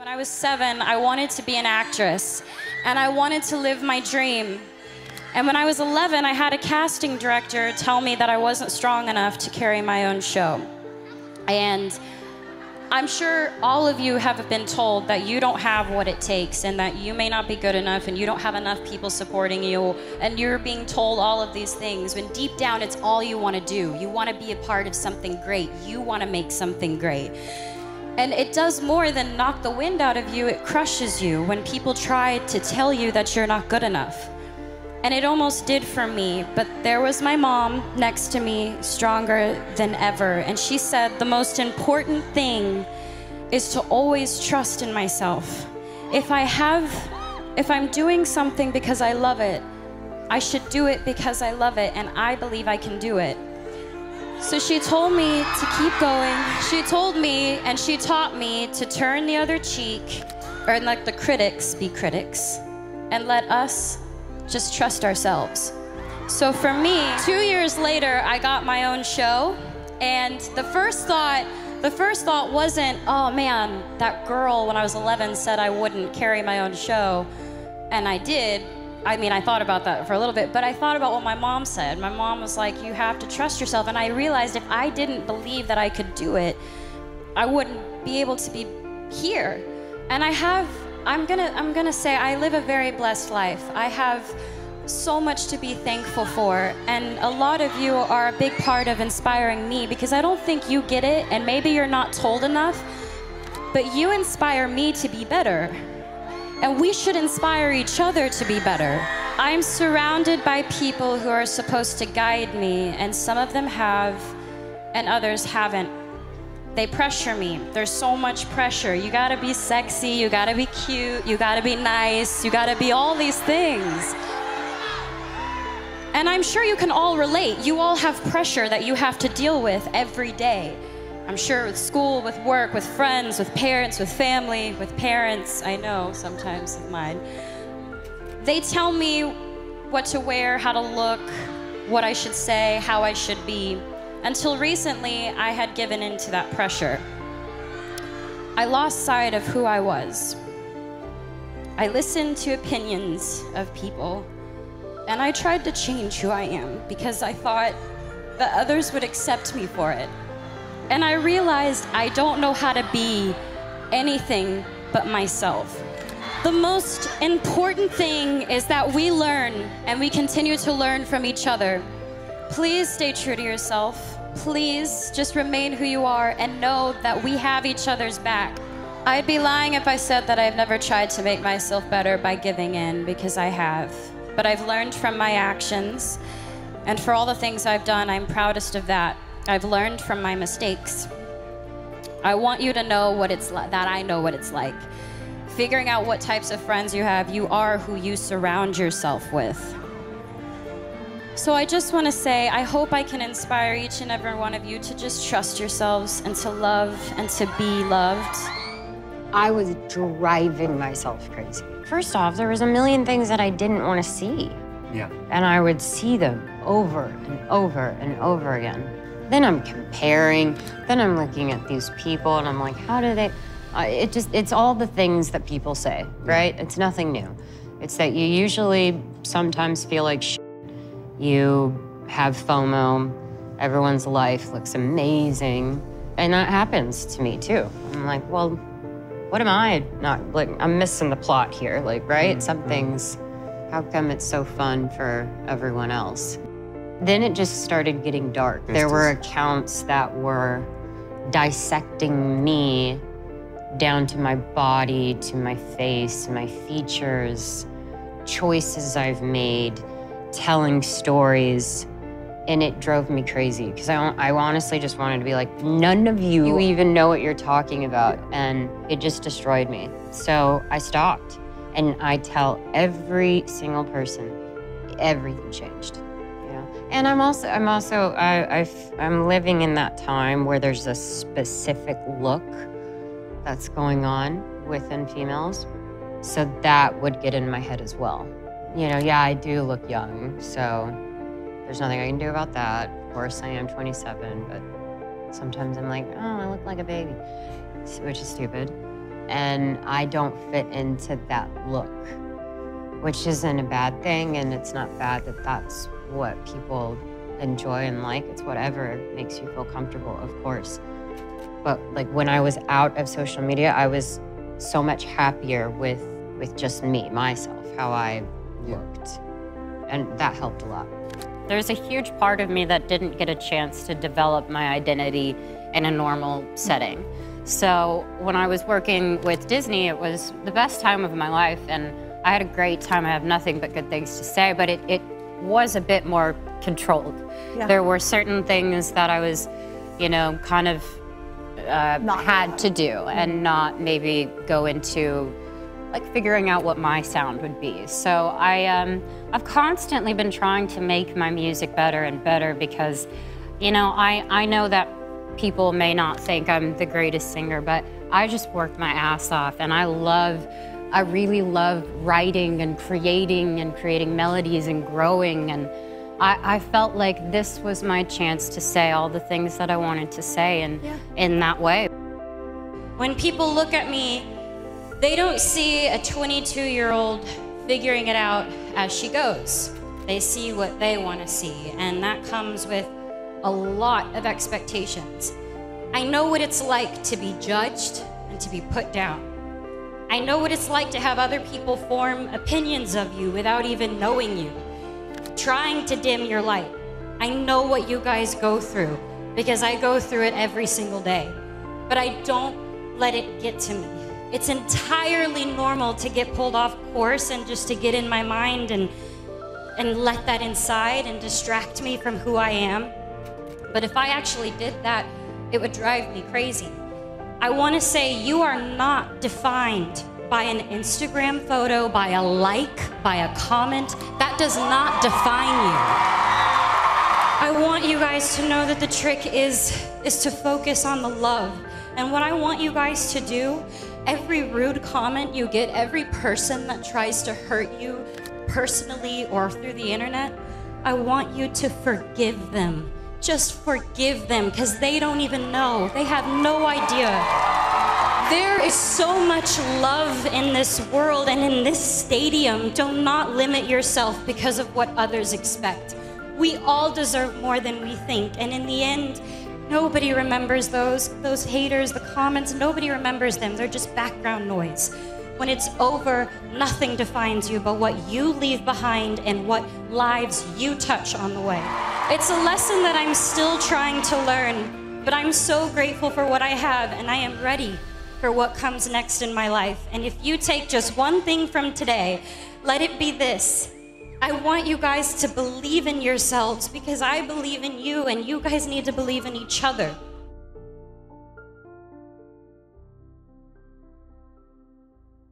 When I was seven, I wanted to be an actress and I wanted to live my dream. And when I was 11, I had a casting director tell me that I wasn't strong enough to carry my own show. And I'm sure all of you have been told that you don't have what it takes and that you may not be good enough and you don't have enough people supporting you and you're being told all of these things when deep down it's all you want to do. You want to be a part of something great. You want to make something great. And it does more than knock the wind out of you, it crushes you when people try to tell you that you're not good enough. And it almost did for me, but there was my mom next to me, stronger than ever. And she said, The most important thing is to always trust in myself. If I have, if I'm doing something because I love it, I should do it because I love it, and I believe I can do it. So she told me to keep going. She told me and she taught me to turn the other cheek, or let the critics be critics, and let us just trust ourselves. So for me, two years later, I got my own show, and the first thought, the first thought wasn't, oh man, that girl when I was 11 said I wouldn't carry my own show, and I did. I mean, I thought about that for a little bit, but I thought about what my mom said. My mom was like, you have to trust yourself, and I realized if I didn't believe that I could do it, I wouldn't be able to be here. And I have I'm gonna I'm gonna say I live a very blessed life. I have so much to be thankful for, and a lot of you are a big part of inspiring me because I don't think you get it, and maybe you're not told enough, but you inspire me to be better. And we should inspire each other to be better. I'm surrounded by people who are supposed to guide me, and some of them have, and others haven't. They pressure me. There's so much pressure. You gotta be sexy, you gotta be cute, you gotta be nice, you gotta be all these things. And I'm sure you can all relate. You all have pressure that you have to deal with every day. I'm sure with school, with work, with friends, with parents, with family, with parents, I know sometimes of mine. They tell me what to wear, how to look, what I should say, how I should be. Until recently, I had given in to that pressure. I lost sight of who I was. I listened to opinions of people, and I tried to change who I am because I thought that others would accept me for it. And I realized I don't know how to be anything but myself. The most important thing is that we learn and we continue to learn from each other. Please stay true to yourself. Please just remain who you are and know that we have each other's back. I'd be lying if I said that I've never tried to make myself better by giving in because I have. But I've learned from my actions, and for all the things I've done, I'm proudest of that. I've learned from my mistakes. I want you to know what it's like, that I know what it's like. Figuring out what types of friends you have, you are who you surround yourself with. So I just want to say, I hope I can inspire each and every one of you to just trust yourselves and to love and to be loved. I was driving myself crazy. First off, there was a million things that I didn't want to see. Yeah. And I would see them over and over and over again. Then I'm comparing, then I'm looking at these people and I'm like, how do they, uh, it just, it's all the things that people say, right? It's nothing new. It's that you usually sometimes feel like you have FOMO, everyone's life looks amazing. And that happens to me too. I'm like, well, what am I not, like, I'm missing the plot here, like, right? Mm-hmm. Some things, how come it's so fun for everyone else? Then it just started getting dark. There were accounts that were dissecting me down to my body, to my face, my features, choices I've made, telling stories and it drove me crazy because I, I honestly just wanted to be like, none of you, you even know what you're talking about. And it just destroyed me. So I stopped. And I tell every single person, everything changed. And I'm also, I'm also, I, I'm living in that time where there's a specific look that's going on within females. So that would get in my head as well you know, yeah, I do look young, so there's nothing I can do about that. Of course, I am 27, but sometimes I'm like, oh, I look like a baby, which is stupid. and I don't fit into that look, which isn't a bad thing, and it's not bad that that's what people enjoy and like. It's whatever makes you feel comfortable, of course. But like when I was out of social media, I was so much happier with with just me, myself, how I looked. And that helped a lot. There's a huge part of me that didn't get a chance to develop my identity in a normal setting. So when I was working with Disney, it was the best time of my life, and I had a great time. I have nothing but good things to say, but it, it was a bit more controlled. Yeah. There were certain things that I was, you know, kind of uh, had to do and not maybe go into like figuring out what my sound would be. So I, um, I've constantly been trying to make my music better and better because, you know, I, I know that people may not think I'm the greatest singer, but I just worked my ass off and I love, I really love writing and creating and creating melodies and growing and I, I felt like this was my chance to say all the things that I wanted to say and Yeah. in that way. When people look at me, they don't see a 22 year old figuring it out as she goes. They see what they want to see, and that comes with a lot of expectations. I know what it's like to be judged and to be put down. I know what it's like to have other people form opinions of you without even knowing you, trying to dim your light. I know what you guys go through because I go through it every single day. But I don't let it get to me. It's entirely normal to get pulled off course and just to get in my mind and and let that inside and distract me from who I am. But if I actually did that, it would drive me crazy. I want to say you are not defined by an Instagram photo, by a like, by a comment. That does not define you. I want you guys to know that the trick is is to focus on the love. And what I want you guys to do, every rude comment you get, every person that tries to hurt you personally or through the internet, I want you to forgive them. Just forgive them because they don't even know. They have no idea. There is so much love in this world and in this stadium. Do not limit yourself because of what others expect. We all deserve more than we think, and in the end, nobody remembers those those haters, the comments. Nobody remembers them. They're just background noise. When it's over, nothing defines you but what you leave behind and what lives you touch on the way. It's a lesson that I'm still trying to learn, but I'm so grateful for what I have, and I am ready for what comes next in my life. And if you take just one thing from today, let it be this. I want you guys to believe in yourselves because I believe in you, and you guys need to believe in each other.